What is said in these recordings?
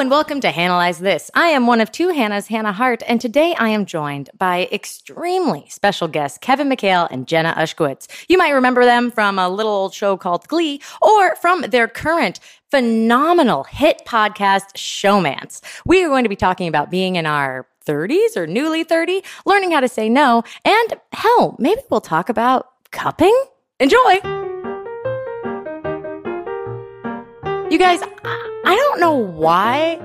and welcome to Analyze This. I am one of two Hannahs, Hannah Hart, and today I am joined by extremely special guests Kevin McHale and Jenna Ushkowitz. You might remember them from a little old show called Glee or from their current phenomenal hit podcast, Showmance. We are going to be talking about being in our 30s or newly 30, learning how to say no, and hell, maybe we'll talk about cupping. Enjoy! You guys, I I don't know why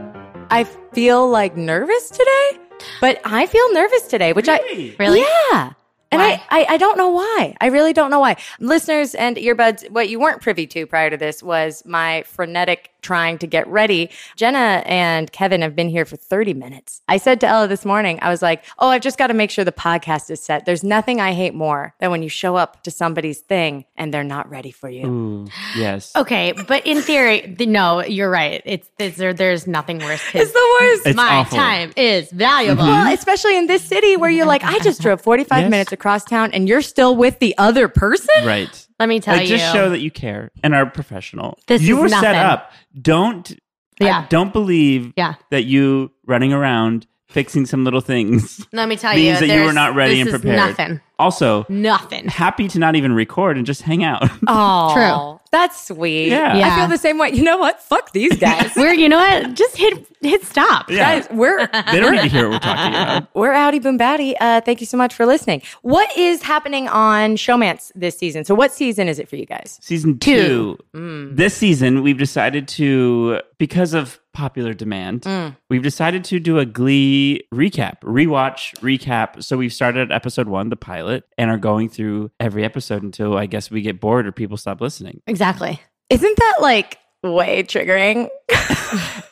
I feel like nervous today, but I feel nervous today, which I Really? yeah. And I, I, I don't know why. I really don't know why. Listeners and earbuds, what you weren't privy to prior to this was my frenetic trying to get ready. Jenna and Kevin have been here for 30 minutes. I said to Ella this morning, I was like, oh, I've just got to make sure the podcast is set. There's nothing I hate more than when you show up to somebody's thing and they're not ready for you. Ooh, yes. Okay, but in theory, th- no, you're right. It's, it's there, there's nothing worse. It's the worst. It's my awful. time is valuable. Mm-hmm. Well, especially in this city where you're like, I just drove 45 Yes. minutes across town and you're still with the other person? Right. Let me tell Like, you. just show that you care and are professional. This you were set up. Don't. Yeah. I don't believe Yeah. that you running around fixing some little things Let me tell means you, that you were not ready this and is prepared. Nothing. Also, Nothing. happy to not even record and just hang out. Oh, True. That's sweet. Yeah. I feel the same way. You know what? Fuck these guys. We're, you know what? Just hit hit stop. Yeah. Guys, we're they don't need to hear what we're talking about. we're outy boom batty. Uh, thank you so much for listening. What is happening on Showmance this season? So, what season is it for you guys? Season Two. two. This season, we've decided to, because of popular demand, mm. we've decided to do a Glee recap, rewatch, recap. So we've started at episode one, the pilot, and are going through every episode until I guess we get bored or people stop listening. Exactly. Isn't that like way triggering?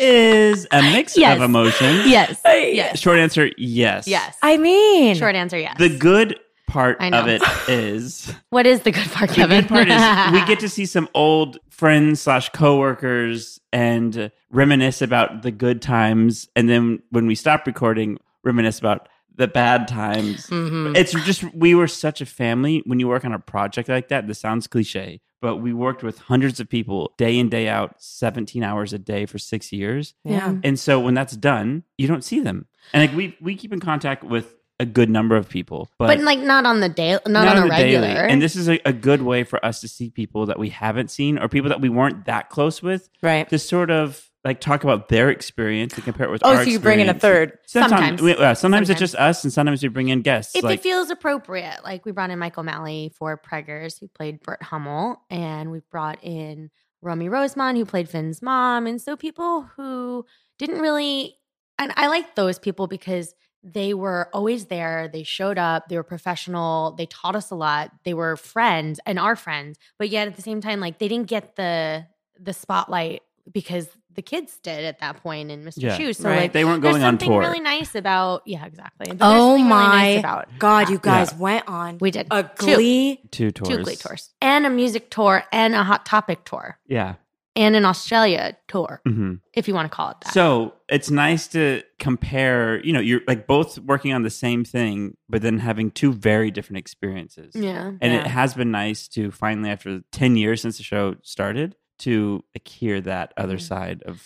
It is a mix Yes. of emotions. Yes. Yes. Short answer, yes. Yes. I mean, Short answer, yes. The good part of it is what is the good part, of it? the Kevin? good part is we get to see some old friends slash coworkers and reminisce about the good times, and then when we stop recording, reminisce about the bad times. Mhm. It's just we were such a family. When you work on a project like that, this sounds cliche, but we worked with hundreds of people day in day out, seventeen hours a day for six years. yeah. And so when that's done, you don't see them. And like we we keep in contact with a good number of people, but, but like not on the day, not, on a the daily. regular. And this is a, a good way for us to see people that we haven't seen or people that we weren't that close with Right. to sort of like talk about their experience and compare it with Oh, our so you bring in a third. Sometimes, Sometimes. we- uh, sometimes, it's just us, and sometimes we bring in guests. if like, it feels appropriate, like we brought in Mike O'Malley for Preggers, who played Burt Hummel, and we brought in Romy Rosemont, who played Finn's mom, and so people who didn't really, and I like those people because they were always there. They showed up. They were professional. They taught us a lot. They were friends and our friends, but yet at the same time, like they didn't get the the spotlight because the kids did at that point in Mr. Yeah. Schue's. So Right. like they weren't going on something tour. really nice about yeah, exactly. There's Oh something really my nice about God, you guys Yeah. went on we did a Two. Glee. two tours. two Glee tours and a music tour and a Hot Topic tour Yeah. And an Australia tour, hmm if you want to call it that. So it's nice to compare. You know, you're like both working on the same thing, but then having two very different experiences. yeah, And Yeah. it has been nice to finally, after 10 years since the show started, to like, hear that other Mm. side of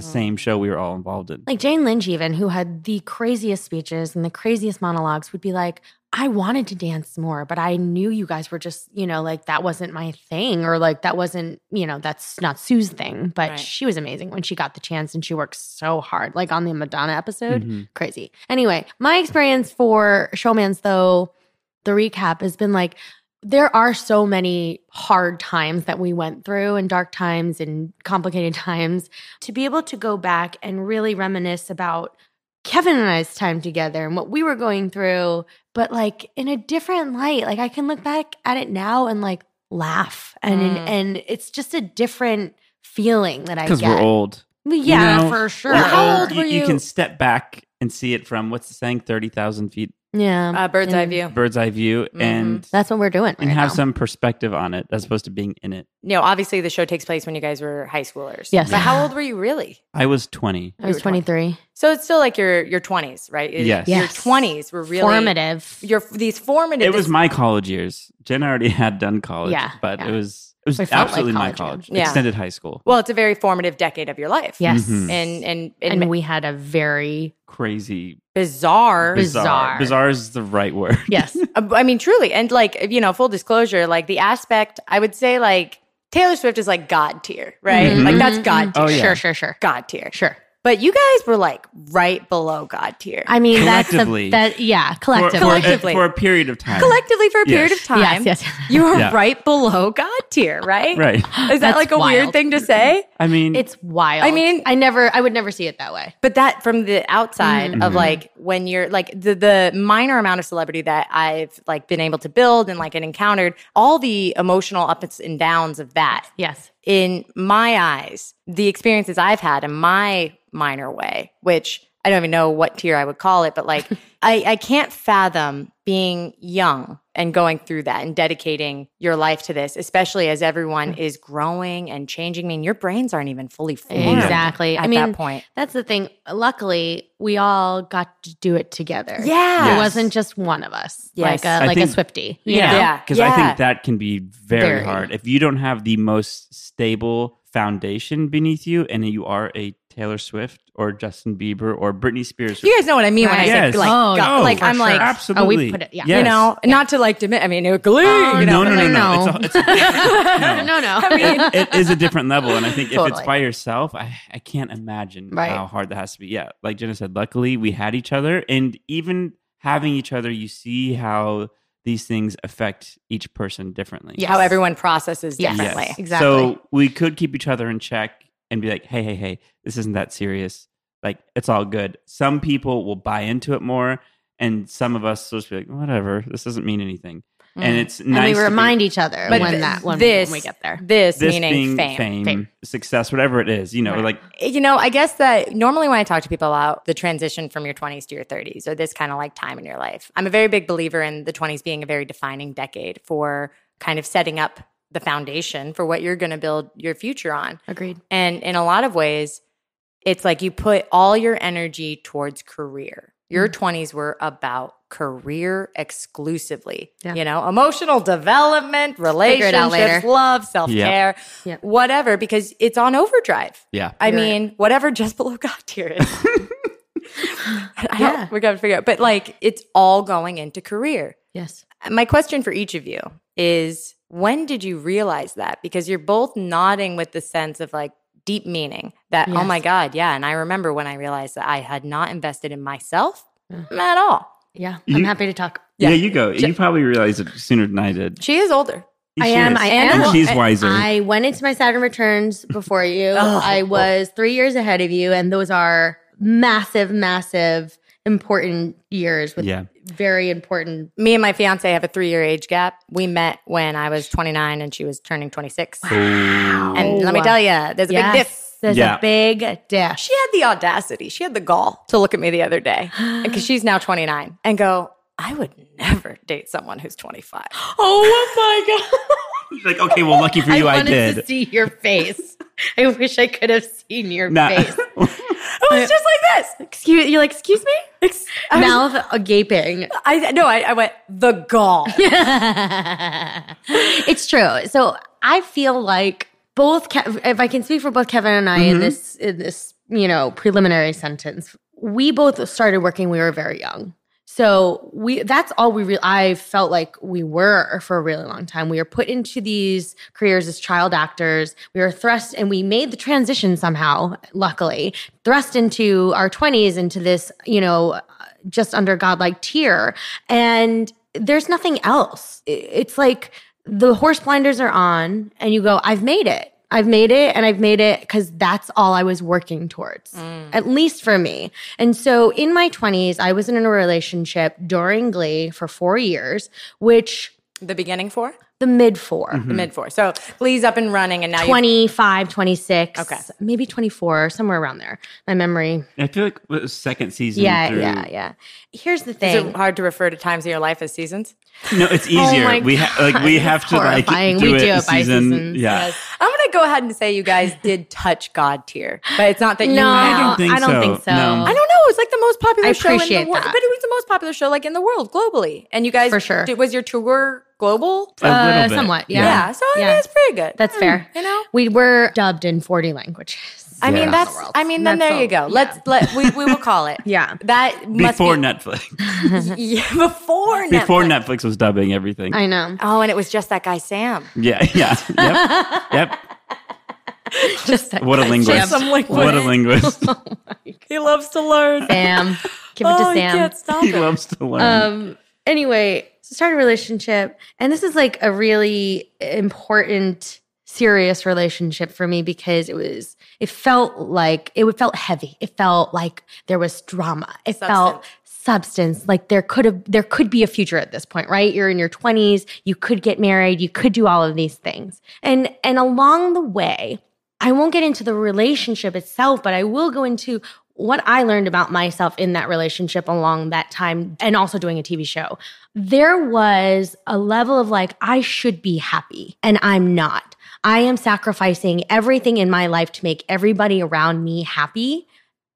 the Mm. same show we were all involved in. like Jane Lynch, even who had the craziest speeches and the craziest monologues, would be like, I wanted to dance more, but I knew you guys were just, you know, like that wasn't my thing, or like that wasn't, you know, that's not Sue's thing. But Right. she was amazing when she got the chance and she worked so hard, like on the Madonna episode. Mhm. Crazy. Anyway, my experience for Showmance, though, the recap has been like, there are so many hard times that we went through and dark times and complicated times to be able to go back and really reminisce about Kevin and I's time together and what we were going through, but like in a different light. Like I can look back at it now and like laugh and Mm. and it's just a different feeling that I Because get. we're old. Yeah, You know, for sure. How old You, were you you? can step back and see it from what's the saying, 30,000 feet Yeah. Uh, bird's eye view. bird's eye view Mhm. and, That's what we're doing right and have now. some perspective on it as opposed to being in it. You know, obviously the show takes place when you guys were high schoolers. Yes. But how old were you really? I was 20. I was You were 20. 23. So it's still like your your twenties, right? It- Yes. Your twenties were really Formative. Your these formative. It was my college years. Jen already had done college, Yeah, but yeah. it was It was I felt like absolutely my college, college, yeah. extended high school. Well, it's a very formative decade of your life. Yes. Mhm. And and and, And we had a very Crazy, bizarre. Bizarre. bizarre. Bizarre is the right word. yes. Uh, I mean, truly, and like you know, full disclosure, like the aspect, I would say, like Taylor Swift is like God tier, right? Mhm. Like that's God tier, Oh, yeah. Sure, sure, sure. God tier. Sure. But you guys were like right below God tier. I mean, that's Collectively. that. Yeah, For, collectively. for, Collectively. for a period of time. Collectively, for a period of time, Yes, yes. you are Yeah. right below God tier, right? Right. Is that That's like a weird thing to say? I mean, It's wild. I mean- I never, I would never see it that way. But that from the outside Mm-hmm. of like when you're like the the minor amount of celebrity that I've like been able to build and like and encountered, all the emotional ups and downs of that Yes. In my eyes, the experiences I've had in my minor way, which I don't even know what tier I would call it, but like I, I can't fathom being young and going through that and dedicating your life to this, especially as everyone is growing and changing. I mean, your brains aren't even fully formed Exactly. at I mean, that point. that's the thing. Luckily, we all got to do it together. Yeah. It wasn't just one of us, Yes. like a I like think- a Swifty. yeah, know? Yeah. because I think that can be very, Very. hard if you don't have the most stable foundation beneath you, and you are a Taylor Swift or Justin Bieber or Britney Spears. You guys know what I mean when I Yes. say like, Oh, God- Oh, like I'm sure. like, absolutely. Oh, we put it- yeah. Yes. you know, not to like diminish. I mean, it, glee, Oh, you know, no, no, no, like, no, no. It's, a, it's a, no, no. I mean, it is a different level. And I think if it's by yourself, I, I can't imagine Right. how hard that has to be. Yeah. Like Jenna said, luckily we had each other. And even having each other, you see how these things affect each person differently. Yes. how everyone processes Yes. differently. Yes. Exactly. So we could keep each other in check and be like, hey, hey, hey, this isn't that serious. Like, it's all good. Some people will buy into it more. And some of us will just be like, whatever, this doesn't mean anything. And Mm. it's and nice. we to be- remind each other But when th- that when, this, when we get there. This, this meaning being fame. fame, Fame. success, whatever it is, you know, Right. like You know, I guess that normally when I talk to people about the transition from your 20s to your 30s or this kind of like time in your life, I'm a very big believer in the 20s being a very defining decade for kind of setting up the foundation for what you're going to build your future on. Agreed. And in a lot of ways, it's like you put all your energy towards career. Your Mm. 20s were about career exclusively. Yeah. You know, emotional development, it relationships, love, self care, Yep. whatever, because it's on overdrive. yeah. I You're right. mean, whatever just below God tier is. I Yeah. We're going to figure out. But like, it's all going into career. Yes. My question for each of you is when did you realize that? Because you're both nodding with the sense of like deep meaning that, oh my God, yeah. And I remember when I realized that I had not invested in myself Yeah. at all. Yeah. You- I'm happy to talk. Yeah, Yeah. you go. You probably realized it sooner than I did. She is older. I She am, is. I am. And she's wiser. I went into my Saturn returns before you. Oh. I was three years ahead of you, and those are massive, massive, important years with yeah. very important. Me and my fiance have a three year age gap. We met when I was 29 and she was turning 26. Wow. And let me tell you, there's a big diff. There's Yeah. a big diff. She had the audacity, she had the gall to look at me the other day because she's now 29 and go, I would never date someone who's 25. Oh my god! like, okay, well, lucky for you, I, wanted did. to see your face. I wish I could have seen your Nah. face. It was just like this. Excuse you're like, excuse me? Ex- I, was- Mouth gaping. I no, I, I went the gall. it's true. So I feel like both, Kev- if I can speak for both Kevin and I in Mhm. this in this you know preliminary sentence, we both started working. We were very young. So we that's all we I felt like we were for a really long time. We were put into these careers as child actors. We were thrust and we made the transition somehow, luckily, thrust into our 20s into this, you know, just under godlike tier. And there's nothing else. It's like the horse blinders are on and you go, I've made it. I've made it and I've made it because that's all I was working towards, mm. at least for me. And so in my 20s, I was in a relationship during Glee for four years, which The beginning four, the mid 4 mm-hmm. the mid four. So Glee's up and running, and now you 25, 26, Okay. maybe 24, somewhere around there. My memory. I feel like it was second season. Yeah, through- yeah, yeah. Here's the Is thing. it hard to refer to times of your life as seasons? No, it's oh easier. Oh we ha- like we have to like do We it, do it by season. seasons. Yeah. Yes. I'm gonna go ahead and say you guys did touch God tier, but it's not that you. no, I don't think I don't so. think so. No. I don't know. It's like the most popular I show in the appreciate world. that. But it was the most popular show like in the world globally. And you guys For sure. did- was your tour global? A Uh, bit. somewhat, Yeah. yeah. so I Yeah. it's pretty good. That's Hmm, fair. You know? We were dubbed in 40 languages. I mean, Around that's. I mean, then That's there you go. Let's let we, we will call it. Yeah. That Before be, Netflix. Yeah, before Netflix. Before Netflix was dubbing everything. I know. Oh, and it was just that guy Sam. yeah, yeah. Yep. Yep. Just What a guy, linguist. Sam. Some linguist. What a linguist. He loves to learn. Sam. Give it oh, to he Sam. can't stop he it. loves to learn. Um. Anyway, so started a relationship, and this is like a really important, serious relationship for me because it was. It felt like it felt heavy. It felt like there was drama. It felt substance. Like there could have there could be a future at this point, right? You're in your 20s, you could get married, you could do all of these things. And and along the way, I won't get into the relationship itself, but I will go into what I learned about myself in that relationship along that time and also doing a TV show. There was a level of like, I should be happy and I'm not. I am sacrificing everything in my life to make everybody around me happy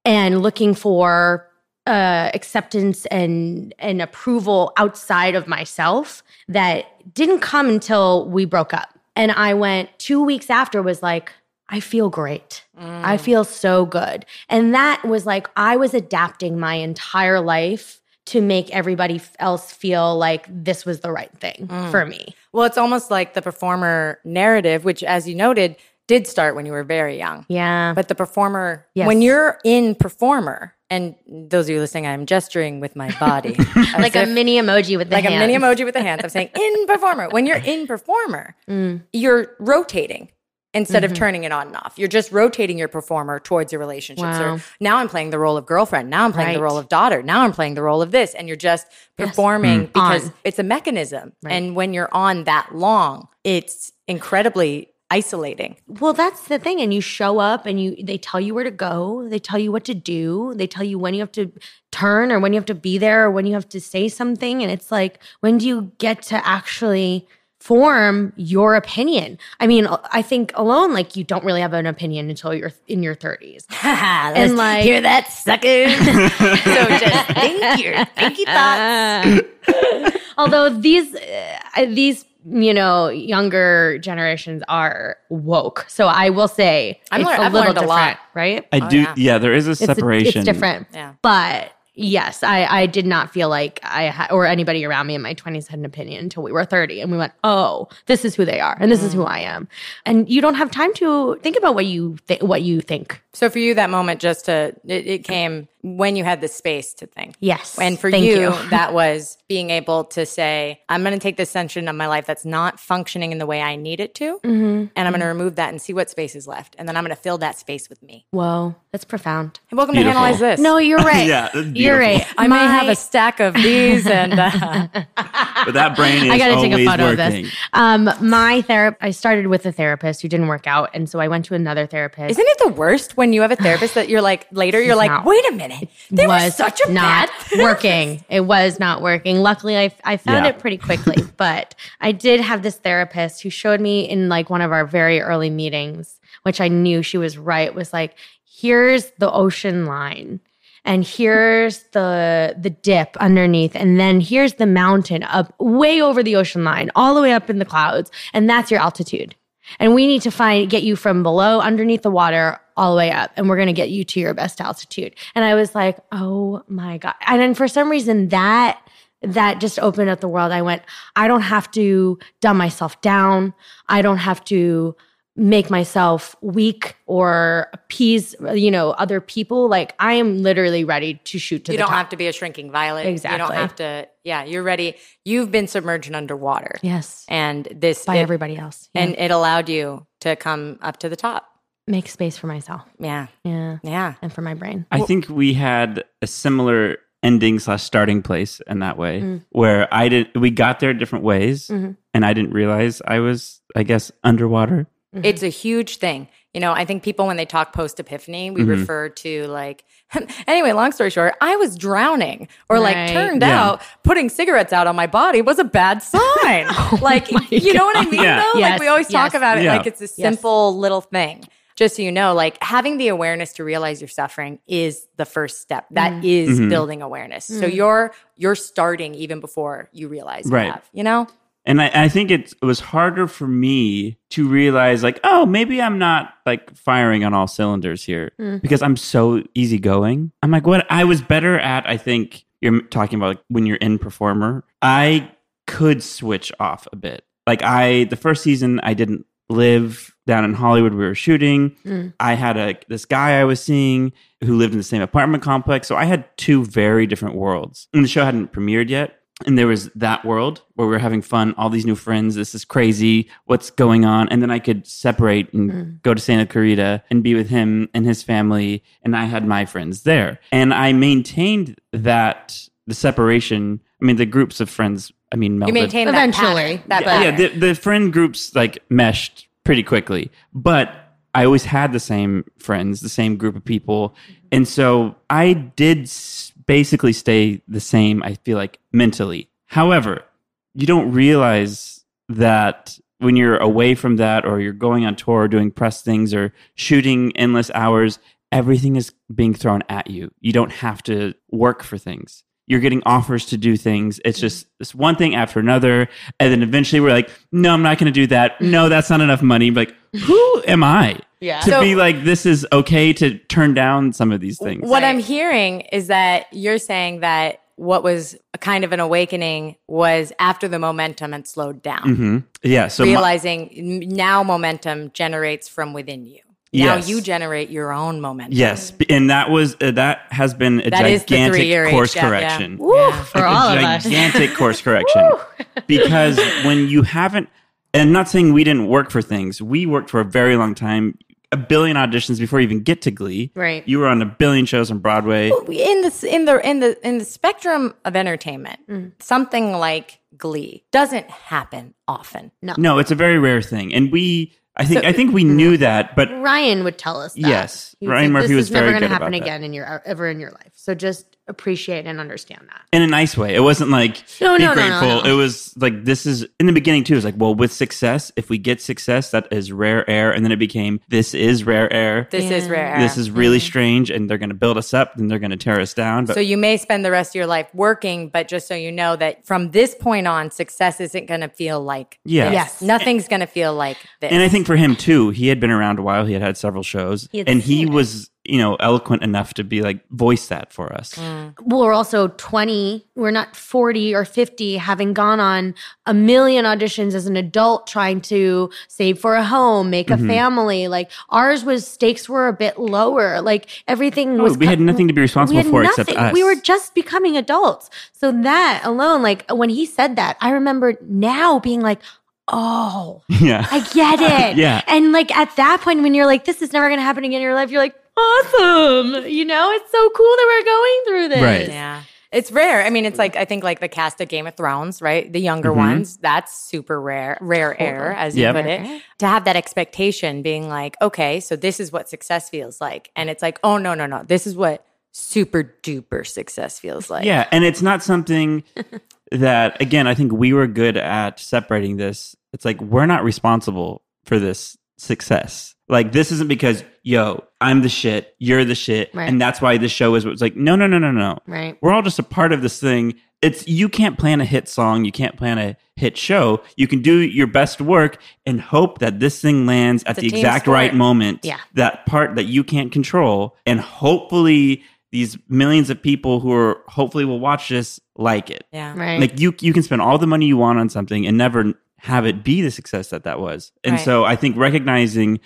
and looking for uh, acceptance and and approval outside of myself that didn't come until we broke up. And I went two weeks after was like, I feel great. I feel so good. And that was like I was adapting my entire life to make everybody else feel like this was the right thing for me. Well, it's almost like the performer narrative, which, as you noted, did start when you were very young. Yeah. But the performer, Yes. when you're in performer, and those of you listening, I'm gesturing with my body. like a mini emoji with the like a mini hands. emoji with the hands. I'm saying in performer. When you're in performer, Mm. you're rotating instead Mm-hmm. of turning it on and off. You're just rotating your performer towards your relationship. Wow. So now I'm playing the role of girlfriend. Now I'm playing the role of daughter. Now I'm playing the role of this. And you're just performing because On. it's a mechanism. Right. And when you're on that long, it's incredibly isolating. Well, that's the thing. And you show up and you they tell you where to go, they tell you what to do, they tell you when you have to turn or when you have to be there or when you have to say something. And it's like, when do you get to actually form your opinion? I mean, I think alone, like you don't really have an opinion until you're in your 30s. and like- hear that, suckers? so just think your thinky thoughts. Although these uh, these you know younger generations are woke, so I will say I'm it's lear- a I've little learned a lot. right? I Oh, do. yeah. Yeah. there is a It's a- separation. it's different. Yeah. But yes, I, I did not feel like I ha- or anybody around me in my 20s had an opinion until we were 30 and we went, "Oh, this is who they are and this is who mm. I am." And you don't have time to think about what you th- what you think. So for you, that moment just to it, it came when you had the space to think. Yes. And for Thank you, you. that was being able to say, I'm going to take this section of my life that's not functioning in the way I need it to, Mm-hmm. and I'm going to remove that and see what space is left. And then I'm going to fill that space with me. Whoa, that's profound. Hey, welcome Beautiful. to Analyze This. No, you're right. Yeah, you're right. I may have a stack of these, and uh, But that brain is I got to take a photo working. of this. Um, my therapist, I started with a therapist who didn't work out, and so I went to another therapist. isn't it the worst when you have a therapist that you're like later you're like, No. wait a minute, there was, such a not bad working. It was not working. Luckily, I I found Yeah. it pretty quickly, but I did have this therapist who showed me in like one of our very early meetings, which I knew she was right. Was like, here's the ocean line. And here's the the dip underneath, and then here's the mountain up way over the ocean line, all the way up in the clouds, and that's your altitude. And we need to find get you from below underneath the water all the way up and we're going to get you to your best altitude. And I was like, "Oh my god." And then for some reason that that just opened up the world. I went, I don't have to dumb myself down. I don't have to make myself weak or appease, you know, other people. Like I am literally ready to shoot to You the don't top. have to be a shrinking violet. Exactly. You don't have to. Yeah, you're ready. You've been submerged underwater. yes. And this By it- everybody else. Yeah. and it allowed you to come up to the top. Make space for myself. Yeah. Yeah. Yeah. And for my brain. I think we had a similar ending slash starting place in that way, Mm. where I did. We got there different ways, Mhm. and I didn't realize I was, I guess, underwater. Mm-hmm. It's a huge thing. You know, I think people, when they talk post epiphany, we Mhm. refer to like, anyway, long story short, I was drowning, or like turned Yeah. out putting cigarettes out on my body was a bad sign. like, you know what I mean, Yeah. though? Yes, Like, we always talk about it Yeah. like it's a simple little thing. Just so you know, like having the awareness to realize you're suffering is the first step. That Mm. is Mhm. building awareness. So Mm. you're you're starting even before you realize you Right. have, you know? And I, I think it, it was harder for me to realize, like, oh, maybe I'm not like firing on all cylinders here Mm. because I'm so easygoing. I'm like, what I was better at, I think you're talking about like when you're in performer, I could switch off a bit. Like, I, the first season, I didn't live down in Hollywood. We were shooting. Mm. I had a this guy I was seeing who lived in the same apartment complex. So I had two very different worlds. And the show hadn't premiered yet. And there was that world where we were having fun, all these new friends. This is crazy. What's going on? And then I could separate and Mm. go to Santa Clarita and be with him and his family. And I had my friends there. And I maintained that the separation. I mean, the groups of friends, I mean, melded You maintain that Eventually. pattern, that yeah, yeah the, the friend groups like meshed pretty quickly. But i always had the same friends the same group of people. And so i did basically stay the same i feel like mentally. However you don't realize that when you're away from that or you're going on tour or doing press things or shooting endless hours everything is being thrown at you. You don't have to work for things you're getting offers to do things. It's just this one thing after another. And then eventually we're like, no, I'm not going to do that. No, that's not enough money. Like, who am I Yeah. to So- be like, this is okay to turn down some of these things? What Right. I'm hearing is that you're saying that what was a kind of an awakening was after the momentum had slowed down. Mm-hmm. Yeah. So, realizing n- now momentum generates from within you. Now Yes. you generate your own momentum. yes. And that was, uh, that has been a That is the gigantic course age gap, yeah. correction. Woo, for Like all a of us. gigantic course correction because when you haven't and I'm not saying we didn't work for things we worked for a very long time a billion auditions before you even get to glee Right. you were on a billion shows on broadway in the in the in the in the spectrum of entertainment, Mm. something like Glee doesn't happen often. No, no it's a very rare thing and we i think So- i think we knew that but Ryan would tell us that. Yes. Ryan say, Murphy this was is never very gonna happen about that. again in your ever in your life. So just appreciate and understand that. in a nice way it wasn't like No, be no, no, no, grateful no. it was like this is in the beginning too it was like well with success if we get success that is rare air and then it became this is rare air This is Yeah. rare. this is really strange and they're going to build us up then they're going to tear us down but so you may spend the rest of your life working, but just so you know that from this point on, success isn't going to feel like Yeah. this. Yes. nothing's going to feel like this. And I think for him too, he had been around a while. He had had several shows, He and he it. was, you know, eloquent enough to be like voice that for us. Mm. Well, we're also 20. We're not 40 or 50, having gone on a million auditions as an adult, trying to save for a home, make Mm-hmm. a family. Like ours was stakes were a bit lower. Like everything Oh, was. we had nothing to be responsible for except us. We were just becoming adults. So that alone, like when he said that, I remember now being like, oh, yeah, I get it. Yeah. And like at that point, when you're like, this is never going to happen again in your life, you're like, awesome. You know, it's so cool that we're going through this. Right. Yeah. It's rare. I mean, it's like I think like the cast of Game of Thrones, right? The younger Mhm. ones, that's super rare, rare air, as you Yep. put it. To have that expectation being like, okay, so this is what success feels like. And it's like, oh no, no, no. This is what super duper success feels like. yeah, and it's not something that again. I think we were good at separating this. It's like we're not responsible for this success. Like this isn't because yo, I'm the shit, you're the shit, Right. and that's why this show is. It's like no, no, no, no, no. Right. we're all just a part of this thing. It's you can't plan a hit song, you can't plan a hit show. You can do your best work and hope that this thing lands at It's a the exact sport. right moment. Yeah. That part that you can't control and hopefully these millions of people who are hopefully will watch this like it. Yeah. Right. Like you you can spend all the money you want on something and never have it be the success that that was. And Right. so I think recognizing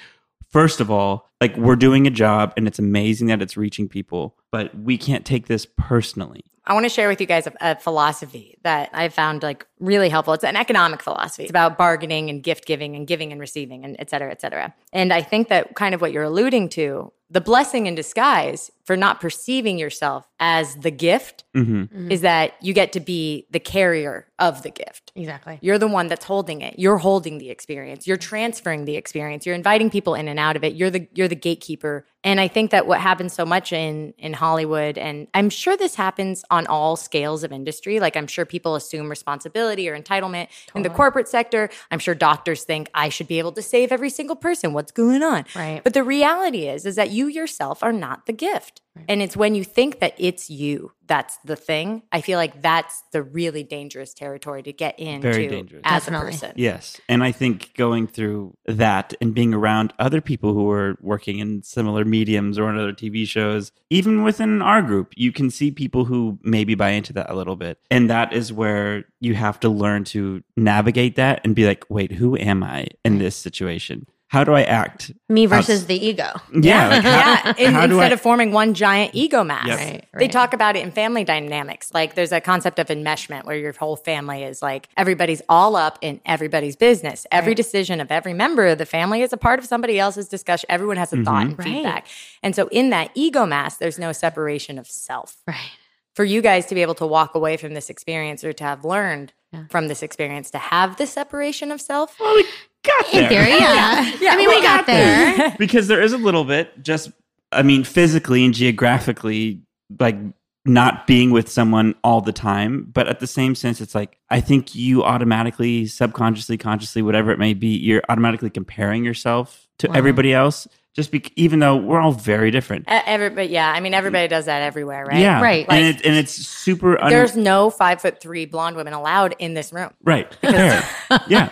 first of all, like we're doing a job and it's amazing that it's reaching people, but we can't take this personally. I want to share with you guys a, a philosophy that I found like really helpful. It's an economic philosophy. It's about bargaining and gift giving and giving and receiving and et cetera, et cetera. And I think that kind of what you're alluding to, the blessing in disguise for not perceiving yourself as the gift hmm Mhm. is that you get to be the carrier of the gift. exactly. You're the one that's holding it. You're holding the experience. You're transferring the experience. You're inviting people in and out of it. You're the you're the gatekeeper. And I think that what happens so much in in Hollywood and I'm sure this happens on all scales of industry. Like I'm sure people assume responsibility or entitlement in the corporate sector. I'm sure doctors think I should be able to save every single person. What's going on? Right. But the reality is is that you yourself are not the gift. And it's when you think that it's you that's the thing. I feel like that's the really dangerous territory to get into Very dangerous. as Definitely. a person. Yes. And I think going through that and being around other people who are working in similar mediums or on other TV shows, even within our group, you can see people who maybe buy into that a little bit. And that is where you have to learn to navigate that and be like, wait, who am I in this situation? How do I act? Me versus the ego. Yeah. like, how- yeah, in- instead I- of forming one giant ego mass. Yep. Right, They talk about it in family dynamics. Like there's a concept of enmeshment where your whole family is like everybody's all up in everybody's business. Every Right. decision of every member of the family is a part of somebody else's discussion. Everyone has a thought mm-hmm. and Right. feedback. And so in that ego mass, there's no separation of self. Right. For you guys to be able to walk away from this experience or to have learned Yeah. from this experience to have the separation of self. Well, we got In there. theory, yeah. Yeah, I mean, we we got there. because there is a little bit just i mean physically and geographically like not being with someone all the time but at the same sense it's like i think you automatically subconsciously consciously whatever it may be you're automatically comparing yourself to Wow. everybody else just be, even though we're all very different E- Everybody, yeah. I mean, everybody does that everywhere, right? yeah Right. and, it, and it's super un- There's no five foot three blonde women allowed in this room. right fair yeah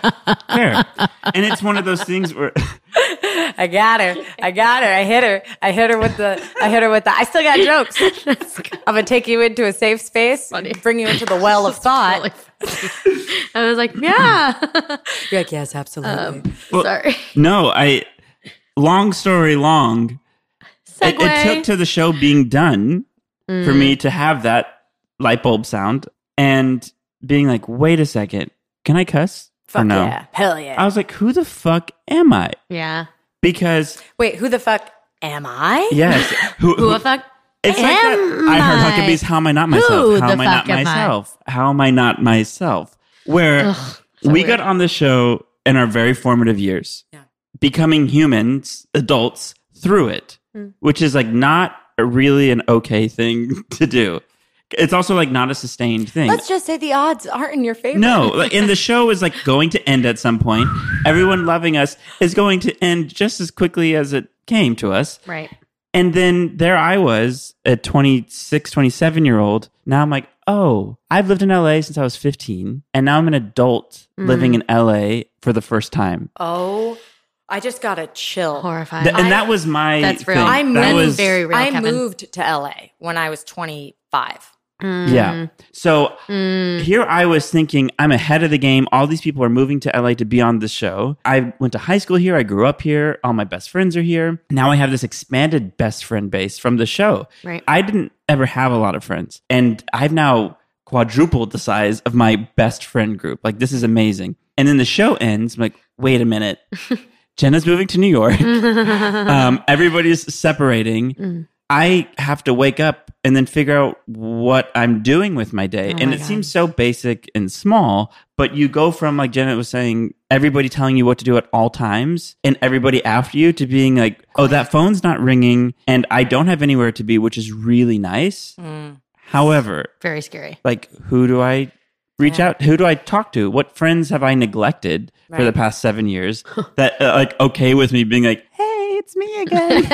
fair and it's one of those things where I got her. I got her. I hit her. I hit her with the. I hit her with the. I still got jokes. I'm gonna take you into a safe space, Funny. bring you into the well of thought. Really. I was like, yeah. You're like, yes, absolutely. Um, Well, sorry. no i long story long it, it took to the show being done for Mm. me to have that light bulb sound and being like, wait a second, can I cuss? Fuck no? yeah, hell yeah. I was like, who the fuck am I? Yeah. Because Wait, who the fuck am I? yes, who, Who the fuck? It's like that. am I heard I? Huckabees "How am I not myself? Who How am I not am I? myself? How am I not myself?" Where Ugh, so we weird. got on the show in our very formative years, Yeah. Becoming humans, adults through it, Mm. which is like not a really an okay thing to do. It's also like not a sustained thing. Let's just say the odds aren't in your favor. No, like, and the show is like going to end at some point. Everyone loving us is going to end just as quickly as it came to us. Right. And then there I was, a 26, 27 year old. Now I'm like, oh, I've lived in LA since I was 15. And now I'm an adult Mm. living in LA for the first time. Oh, I just got a chill. Horrifying. Th- and I- that was my. That's real. thing. I that moved was very real. I Kevin. moved to LA when I was 25. Mm. Yeah. So Mm. here I was thinking, I'm ahead of the game. All these people are moving to LA to be on the show. I went to high school here. I grew up here. All my best friends are here. Now I have this expanded best friend base from the show. Right. I didn't ever have a lot of friends. And I've now quadrupled the size of my best friend group. Like, this is amazing. And then the show ends. I'm like, wait a minute. Jenna's moving to New York. um, everybody's separating. Mm. I have to wake up and then figure out what I'm doing with my day. Oh and my it God. seems so basic and small, but you go from, like Jenna was saying, everybody telling you what to do at all times and everybody after you to being like, oh, that phone's not ringing and I don't have anywhere to be, which is really nice. Mm. However, Very scary. like, who do I reach Yeah. out? Who do I talk to? What friends have I neglected for the past seven years that uh, like okay with me being like, hey, it's me again.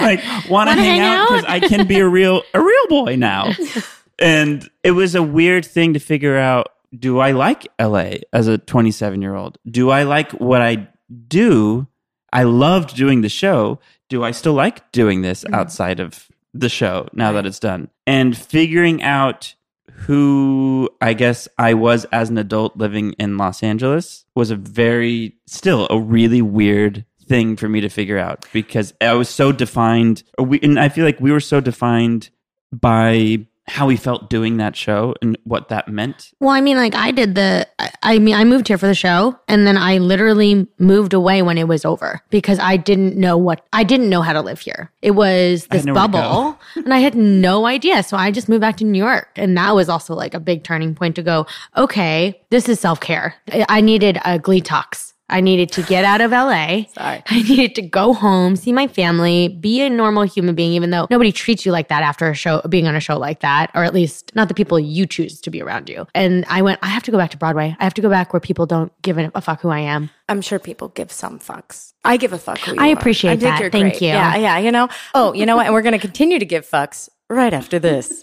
like, want to hang hang out because? I can be a real a real boy now. and it was a weird thing to figure out. Do I like LA as a 27 year old? Do I like what I do? I loved doing the show. Do I still like doing this Mhm. outside of the show now that it's done? And figuring out who I guess I was as an adult living in Los Angeles was a very, still a really weird thing for me to figure out because I was so defined. We, and I feel like we were so defined by how he felt doing that show and what that meant? Well, I mean, like I did the, I, I mean, I moved here for the show and then I literally moved away when it was over because I didn't know what, I didn't know how to live here. It was this nowhere to go. bubble and I had no idea. So I just moved back to New York. And that was also like a big turning point to go, okay, this is self care. I needed a glee talks. I needed to get out of LA. Sorry. I needed to go home, see my family, be a normal human being, even though nobody treats you like that after a show, being on a show like that, or at least not the people you choose to be around you. And I went, I have to go back to Broadway. I have to go back where people don't give a fuck who I am. I'm sure people give some fucks. I give a fuck who you I are. appreciate I think that. you're Thank great. you. Yeah, yeah. You know. Oh, you know what? And we're going to continue to give fucks right after this.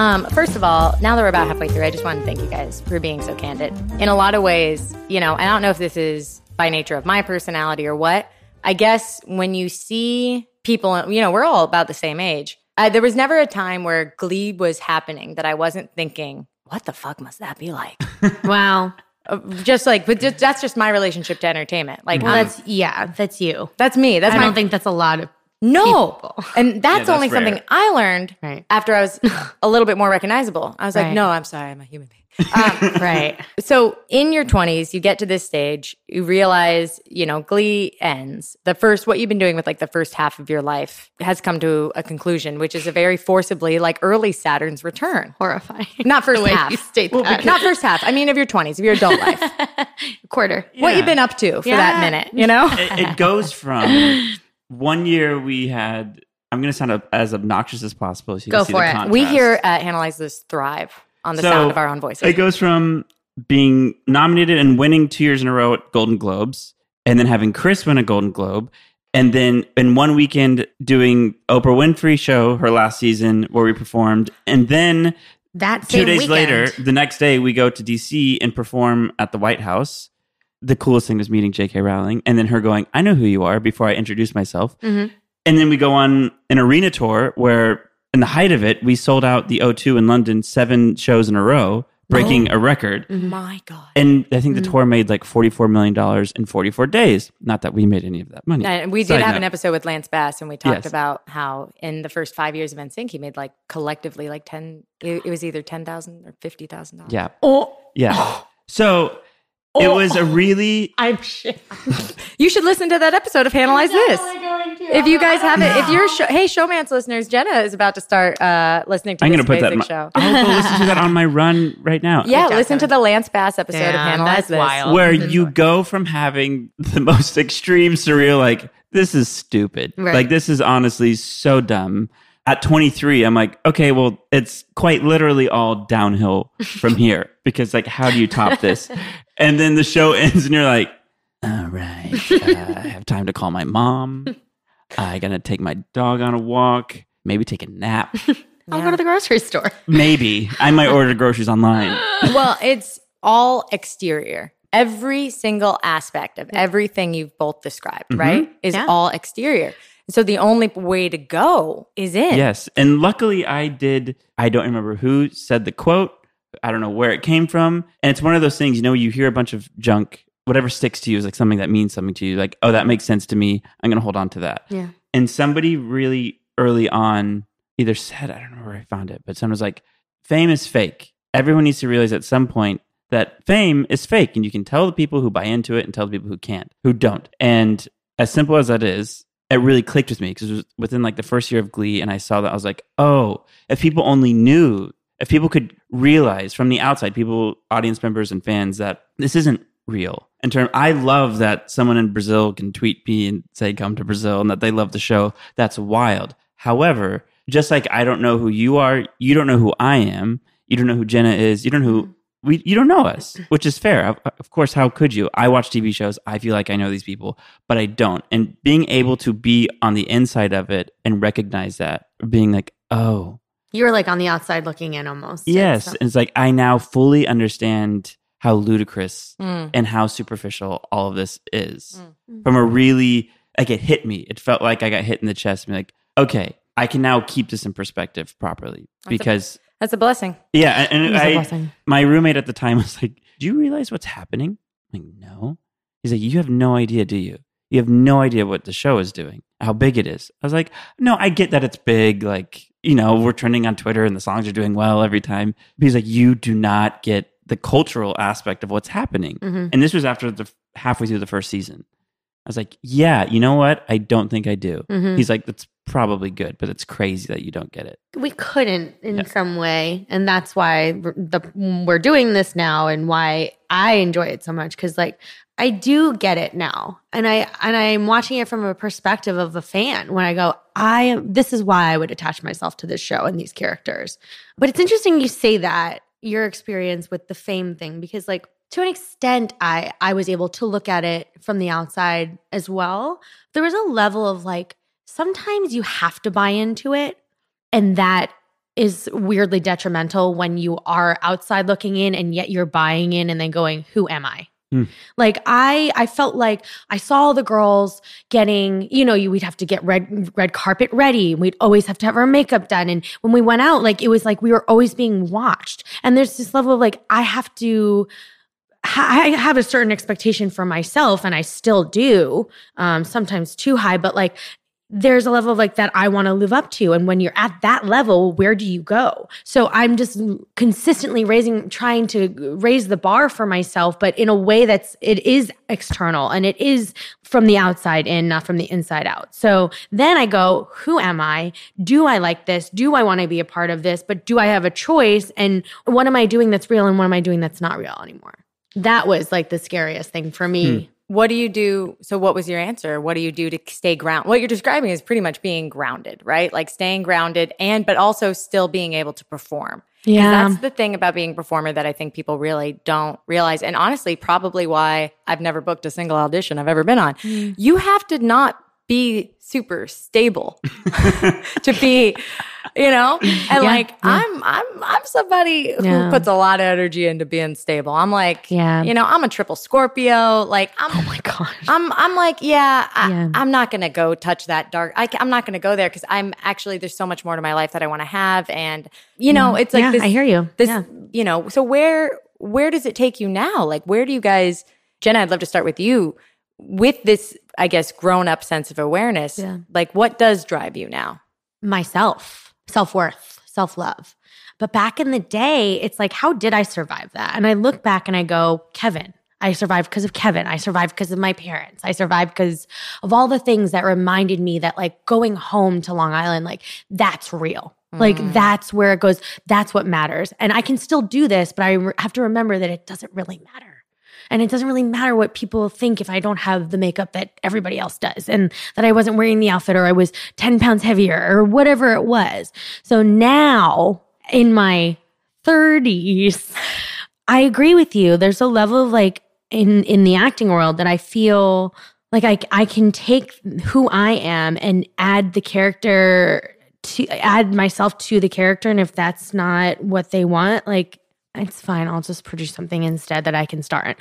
Um, first of all, now that we're about halfway through, I just want to thank you guys for being so candid. In a lot of ways, you know, I don't know if this is by nature of my personality or what. I guess when you see people, you know, we're all about the same age. Uh, there was never a time where Glee was happening that I wasn't thinking, what the fuck must that be like? Wow. Uh, just like, but just, that's just my relationship to entertainment. Like, Well, I'm- that's, yeah, that's you. that's me. That's I my don't think that's a lot of no, people. and that's, that's only rare. something I learned Right. after I was a little bit more recognizable. I was like, no, I'm sorry, I'm a human being. Um, right. so in your 20s, you get to this stage, you realize, you know, Glee ends. The first, what you've been doing with like the first half of your life has come to a conclusion, which is a very forcibly like early Saturn's return. Horrifying. Not first half. you state that. Not first half. I mean, of your 20s, of your adult life. Quarter. What you've been up to for Yeah. that minute, you know? it, it goes from one year we had. I'm going to sound as obnoxious as possible. So you Go for the it. Contrast. We here at Analyze This thrive on the So, sound of our own voices. It goes from being nominated and winning two years in a row at Golden Globes, and then having Chris win a Golden Globe, and then in one weekend doing Oprah Winfrey show her last season where we performed, and then That two days weekend. later, the next day we go to DC and perform at the White House. The coolest thing was meeting J.K. Rowling, and then her going, "I know who you are" before I introduce myself, Mhm. and then we go on an arena tour where, in the height of it, we sold out the O2 in London seven shows in a row, breaking a record. My God. And I think the tour made like $44 million in 44 days. Not that we made any of that money. And we did Side have note. an episode with Lance Bass, and we talked Yes. about how in the first five years of NSYNC, he made like collectively like ten. It, it was either ten thousand or fifty thousand dollars. Yeah. Oh, Yeah. So it was a really. I'm shit. You should listen to that episode of Analyze This. If you guys haven't, if you're show, hey Showmance listeners, Jenna is about to start uh, listening to I'm going to put that. In my, show. I'll go listen to that on my run right now. Yeah, Good job, listen to the Lance Bass episode of Analyze that's This. wild. Where you go from having the most extreme surreal, like, this is stupid. Right. Like, this is honestly so dumb. At 23, I'm like, okay, well, it's quite literally all downhill from here because, like, how do you top this? and then the show ends, and you're like, all right, uh, I have time to call my mom. I gotta take my dog on a walk, maybe take a nap. I'll go to the grocery store. Maybe I might order groceries online. well, it's all exterior. Every single aspect of everything you've both described, right, is Yeah. all exterior. So the only way to go is in. Yes. And luckily, I did. I don't remember who said the quote. I don't know where it came from. And it's one of those things, you know, you hear a bunch of junk, whatever sticks to you is like something that means something to you. Like, oh, that makes sense to me. I'm going to hold on to that. Yeah. And somebody really early on either said, I don't know where I found it, but someone was like, fame is fake. everyone needs to realize at some point that fame is fake and you can tell the people who buy into it and tell the people who can't, who don't. And as simple as that is, it really clicked with me because it was within like the first year of Glee, and I saw that I was like, oh, if people only knew, if people could realize from the outside, people, audience members, and fans that this isn't real. In term, I love that someone in Brazil can tweet me and say, "Come to Brazil," and that they love the show. That's wild. However, just like I don't know who you are, you don't know who I am. You don't know who Jenna is. You don't know who we you don't know us, which is fair. Of, of, course, how could you? I watch TV shows. I feel like I know these people, but I don't. And being able to be on the inside of it and recognize that, being like, oh, you're like on the outside looking in almost. Yes, and it's like I now fully understand how ludicrous mm. and how superficial all of this is mm. from a really like it hit me. It felt like I got hit in the chest. And like, okay, I can now keep this in perspective properly That's because. A- that's a blessing. Yeah, and I, my roommate at the time was like, "Do you realize what's happening?" I'm like, "No." He's like, "You have no idea, do you? You have no idea what the show is doing, how big it is." I was like, "No, I get that it's big. Like, you know, we're trending on Twitter and the songs are doing well every time." But he's like, "You do not get the cultural aspect of what's happening." Mm-hmm. And this was after the halfway through the first season. I was like, "Yeah, you know what? I don't think I do." Mm-hmm. He's like, "That's probably good, but it's crazy that you don't get it. We couldn't in yeah. some way, and that's why the we're doing this now, and why I enjoy it so much because like I do get it now, and I and I'm watching it from a perspective of a fan. When I go, I this is why I would attach myself to this show and these characters. But it's interesting you say that your experience with the fame thing because like to an extent i i was able to look at it from the outside as well there was a level of like sometimes you have to buy into it. And that is weirdly detrimental when you are outside looking in and yet you're buying in and then going, who am I? Mm. Like I I felt like I saw the girls getting, you know, you we'd have to get red red carpet ready. We'd always have to have our makeup done. And when we went out, like it was like we were always being watched. And there's this level of like, I have to I have a certain expectation for myself, and I still do, um, sometimes too high. But like, there's a level of like that I want to live up to. And when you're at that level, where do you go? So I'm just consistently raising, trying to raise the bar for myself, but in a way that's, it is external and it is from the outside in, not from the inside out. So then I go, who am I? Do I like this? Do I want to be a part of this? But do I have a choice? And what am I doing that's real and what am I doing that's not real anymore? That was like the scariest thing for me. Hmm what do you do? So, what was your answer? What do you do to stay ground? What you're describing is pretty much being grounded, right? Like staying grounded and, but also still being able to perform. Yeah. That's the thing about being a performer that I think people really don't realize. And honestly, probably why I've never booked a single audition I've ever been on. Mm. You have to not be super stable. To be you know? And yeah, like yeah. i'm i'm i'm somebody who yeah. puts a lot of energy into being stable. I'm like yeah. you know i'm a triple scorpio. Like i'm oh my gosh. I'm i'm like yeah, I, am not gonna go touch that dark I, am not gonna go there because i'm actually there's so much more to my life that i want to have. And you know it's like this, i hear you. this you know so where where does it take you now? Like where do you guys jenna i'd love to start with you. With this i guess grown up sense of awareness yeah. like what does drive you now myself self worth, self love. But back in the day, it's like, how did I survive that? And I look back and I go, Kevin. I survived because of Kevin. I survived because of my parents. I survived because of all the things that reminded me that, like, going home to Long Island, like, that's real. Mm. Like, that's where it goes. That's what matters. And I can still do this, but I have to remember that it doesn't really matter. And it doesn't really matter what people think if I don't have the makeup that everybody else does and that I wasn't wearing the outfit or I was 10 pounds heavier or whatever it was. So now in my 30s, I agree with you. There's a level of like in in the acting world that I feel like I I can take who I am and add the character to add myself to the character and if that's not what they want like it's fine. I'll just produce something instead that I can start.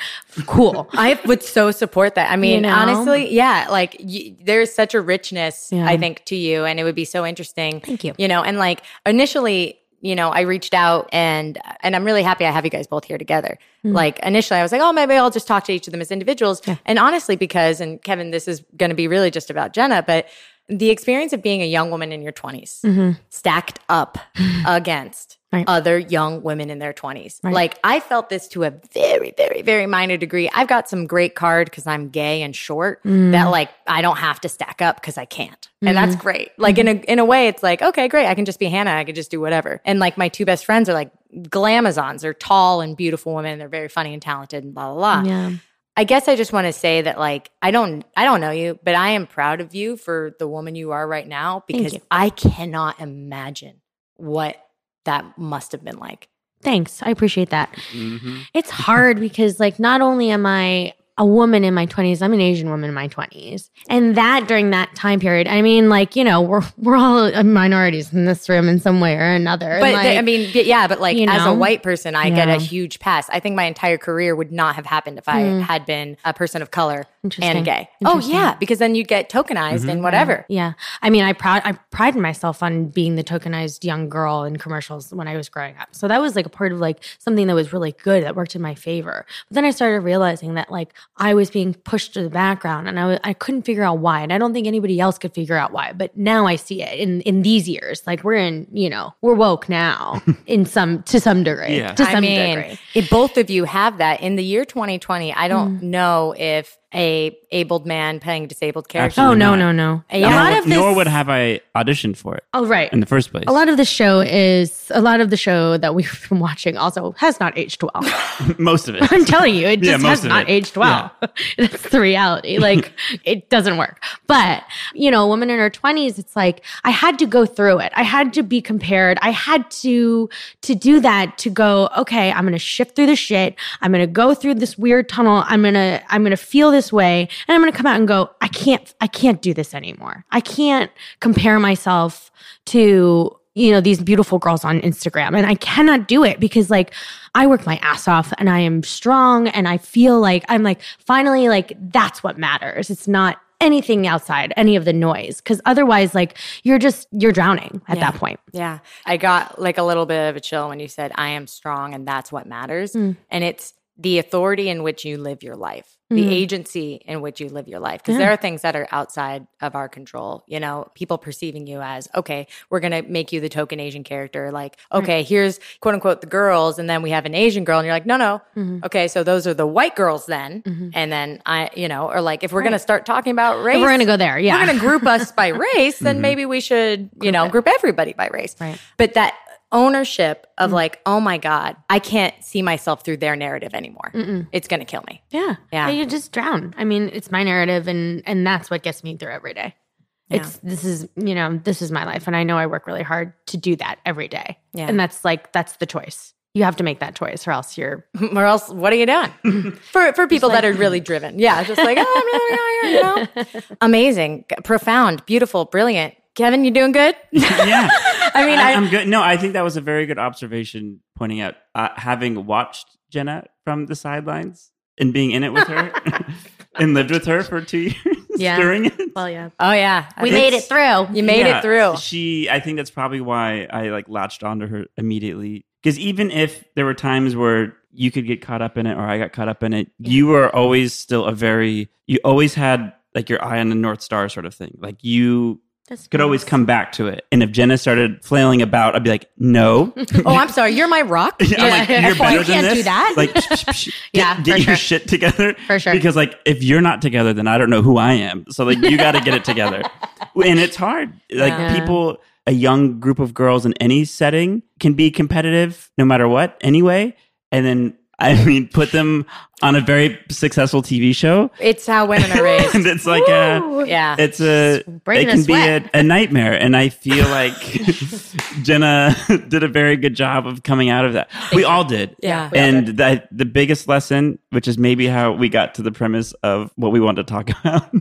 Cool. I would so support that. I mean, you know? honestly, yeah, like y- there's such a richness, yeah. I think, to you, and it would be so interesting. Thank you. You know, and like initially, you know, I reached out and and I'm really happy I have you guys both here together. Mm-hmm. Like initially I was like, oh, maybe I'll just talk to each of them as individuals. Yeah. And honestly, because and Kevin, this is going to be really just about Jenna, but the experience of being a young woman in your 20s Mhm. stacked up against Right. other young women in their 20s. Right. Like I felt this to a very very very minor degree. I've got some great card cuz I'm gay and short Mm. that like I don't have to stack up cuz I can't. And that's Mm-hmm. great. Like in a in a way it's like okay, great. I can just be Hannah. I can just do whatever. And like my two best friends are like glamazons. They're tall and beautiful women. They're very funny and talented and blah blah blah. Yeah. I guess I just want to say that like I don't I don't know you, but I am proud of you for the woman you are right now because. I cannot imagine what that must have been like. Thanks. I appreciate that. Mhm. It's hard because, like, not only am I a woman in my 20s, I'm an Asian woman in my 20s. And that during that time period, I mean, like, you know, we're we're all minorities in this room in some way or another. But like, I mean, yeah, but like you as a white person, I get a huge pass. I think my entire career would not have happened if I mm. had been a person of color. And gay. Oh yeah, because then you'd get tokenized and whatever. Yeah. I mean, I proud I prided myself on being the tokenized young girl in commercials when I was growing up. So that was like a part of like something that was really good that worked in my favor. But then I started realizing that like I was being pushed to the background and I was, I couldn't figure out why. And I don't think anybody else could figure out why. But now I see it in in these years. Like we're in, you know, we're woke now in some to some degree. Yeah. To some I mean, degree. if both of you have that in the year 2020, I don't Mm. know if a abled man playing a disabled character. Oh no, not. no, no. Yeah. A Nor, lot would, of this nor would have I auditioned for it Oh right. in the first place. A lot of the show is a lot of the show that we've been watching also has not aged well. Most of it. I'm telling you, it just most has not it. aged well. That's the reality. Like it doesn't work. But, you know, a woman in her 20s, it's like I had to go through it. I had to be compared. I had to to do that to go, okay, I'm going to shift through the shit. I'm going to go through this weird tunnel. I'm going to I'm going to feel this way and I'm going to come out and go, I can't I can't do this anymore. I can't compare myself to you know these beautiful girls on Instagram and I cannot do it because like I work my ass off and I am strong and I feel like I'm like finally like that's what matters it's not anything outside any of the noise cuz otherwise like you're just you're drowning at Yeah. that point Yeah. I got like a little bit of a chill when you said, I am strong and that's what matters. Mm. And it's the authority in which you live your life, the Mm. agency in which you live your life. Because Yeah. there are things that are outside of our control. You know, people perceiving you as, okay, we're going to make you the token Asian character. Like, okay, here's quote unquote the girls. And then we have an Asian girl. And you're like, no, no. Mhm. Okay. So those are the white girls then. Mhm. And then I, you know, or like if we're going to start talking about race, If we're going to go there yeah we're going to group us by race, then Mhm. maybe we should, you know, group everybody by race. Right. But that ownership of mm. like, oh my God, I can't see myself through their narrative anymore. Mm-mm. It's going to kill me. yeah Yeah. you just drown I mean it's my narrative and and that's what gets me through every day it's this is you know this is my life and I know I work really hard to do that every day Yeah. and that's like that's the choice you have to make that choice or else you're or else, what are you doing? for for people that are really driven. Yeah. Just like, oh, I'm really here, you know? Amazing, profound, beautiful, brilliant. Kevin, you doing good? yeah. I mean, I, I, am good. No, I think that was a very good observation, pointing out uh, having watched Jenna from the sidelines and being in it with her and lived with her for two years Yeah. during it. well yeah oh, yeah. we I made it through You made Yeah, it through. She, I think that's probably why I like latched onto her immediately. Because even if there were times where you could get caught up in it or I got caught up in it, you were always still a very, you always had like your eye on the North Star sort of thing. Like you That's could always come back to it. And if Jenna started flailing about, I'd be like, no. Oh, I'm sorry. You're my rock. I'm like, you're You better than can't this. do that. Like, psh, psh, psh, get, Yeah, get for your sure. shit together. For sure. Because like, if you're not together, then I don't know who I am. So like, you got to get it together, and it's hard. Like Yeah. people, a young group of girls in any setting can be competitive, no matter what. Anyway, and then I mean, put them on a very successful TV show, It's how women are raised. and it's like a. Yeah. It's a breaking it a can be a, a nightmare, and I feel like Jenna did a very good job of coming out of that. we all did, Yeah. And that the biggest lesson, which is maybe how we got to the premise of what we wanted to talk about,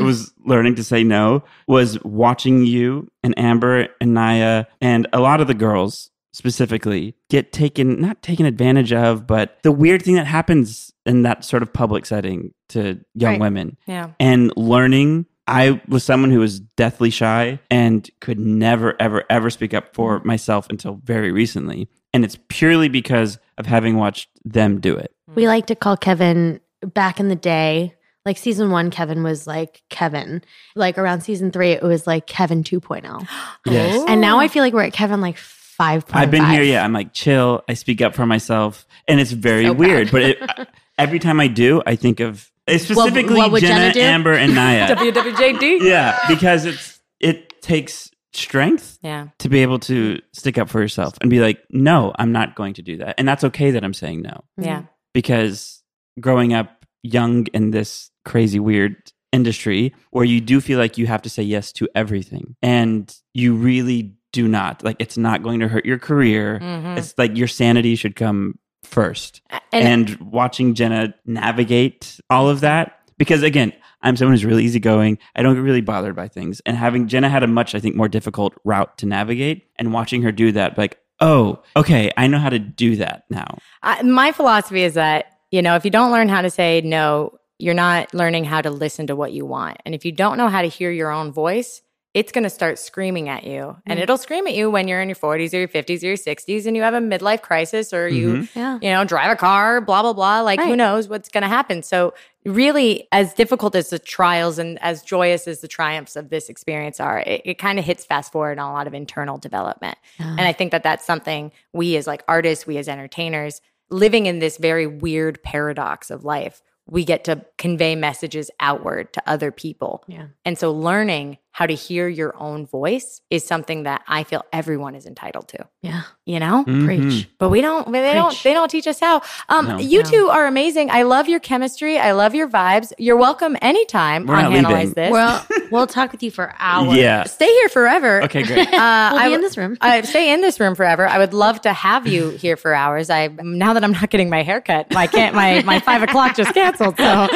was learning to say no. Was watching you and Amber and Naya and a lot of the girls specifically get taken not taken advantage of, but the weird thing that happens in that sort of public setting to young Right. women yeah. and learning. I was someone who was deathly shy and could never, ever, ever speak up for mm. myself until very recently. And it's purely because of having watched them do it. We like to call Kevin back in the day like season one, Kevin was like Kevin. Like around season three, it was like Kevin 2.0. Yes. And now I feel like we're at Kevin like 5.5. I've been here. Yeah, I'm like chill. I speak up for myself, and it's very So weird. But it, every time I do, I think of specifically what would Jenna, Jenna? Amber, and Naya. WWJD. yeah, because it's it takes strength Yeah. to be able to stick up for yourself and be like, no, I'm not going to do that, and that's okay that I'm saying no Yeah. Mm-hmm. because growing up young in this crazy weird industry where you do feel like you have to say yes to everything and you really do not like it's not going to hurt your career. Mhm. it's like your sanity should come first. And, and, watching jenna navigate all of that because again i'm someone who's really easygoing. I don't get really bothered by things. And having jenna had a much i think more difficult route to navigate and watching her do that like oh okay i know how to do that now. I, my philosophy is that, you know, if you don't learn how to say no, you're not learning how to listen to what you want. And if you don't know how to hear your own voice, it's going to start screaming at you. And mm. it'll scream at you when you're in your 40s or your 50s or your 60s and you have a midlife crisis or you, mm-hmm. Yeah. you know, drive a car, blah, blah, blah. Like, who knows what's going to happen. So, really, as difficult as the trials and as joyous as the triumphs of this experience are, it, it kind of hits fast forward on a lot of internal development. And I think that that's something we as like artists, we as entertainers, living in this very weird paradox of life, we get to convey messages outward to other people. Yeah. And so learning how to hear your own voice is something that I feel everyone is entitled to, Yeah. you know? Mhm. Preach. But we don't they don't they don't teach us how. Um No. you No. two are amazing. I love your chemistry. I love your vibes. You're welcome anytime We're on not Analyze leaving. This. Well, we'll talk with you for hours. yeah Stay here forever. okay great Uh, We'll I be in this room. I stay in this room forever. I would love to have you here for hours. I now that I'm not getting my haircut, my can't my my five o'clock just canceled. So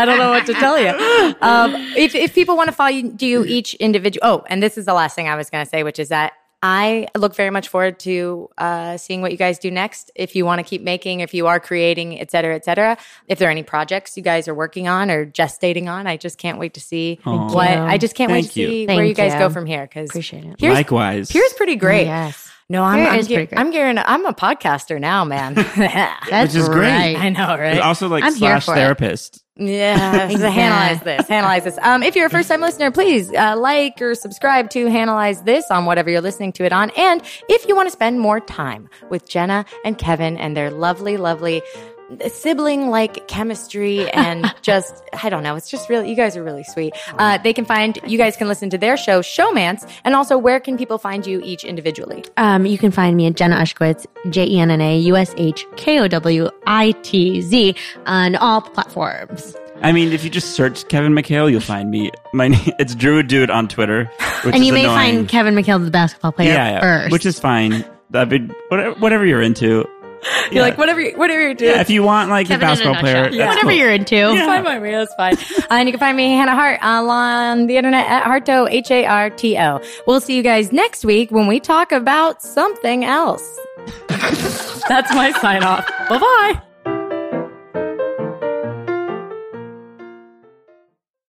I don't know what to tell you. Um, if if people want to follow you, do you each individual? Oh, and this is the last thing I was going to say, which is that. I look very much forward to uh, seeing what you guys do next. If you want to keep making, if you are creating, et cetera, et cetera. If there are any projects you guys are working on or gestating on, I just can't wait to see Thank what. I just can't wait to you. see where you guys you. go from here. Because Appreciate it. Here's- likewise Here's pretty great. Yes. No, I'm I'm, is gear- pretty great. I'm gearing. I'm a podcaster now, man. That's Which is great. right. I know, It's right? also like I'm slash for it. Yeah, analyze this. Analyze this. Um, if you're a first time listener, please uh, like or subscribe to Analyze This on whatever you're listening to it on. And if you want to spend more time with Jenna and Kevin and their lovely, lovely sibling like chemistry and just I don't know, it's just really you guys are really sweet. Uh, they can find you guys can listen to their show Showmance, and also where can people find you each individually? Um, you can find me at Jenna Ushkowitz, J E N N A U S H K O W I T Z, on all platforms. I mean, if you just search Kevin McHale, you'll find me. My name, it's Druid Dude on Twitter, which and is you may annoying. find Kevin McHale, the basketball player, yeah, yeah, first. which is fine. I mean, whatever, whatever you're into. You're Yeah. like whatever, whatever you're doing. Yeah, if you want like Kevin a in a basketball player, nutshell. that's whatever cool. you're into. It's fine by me. That's fine. uh, and you can find me, Hannah Hart, uh, on the internet at Harto, H A R T O. We'll see you guys next week when we talk about something else. That's my sign off. Bye bye.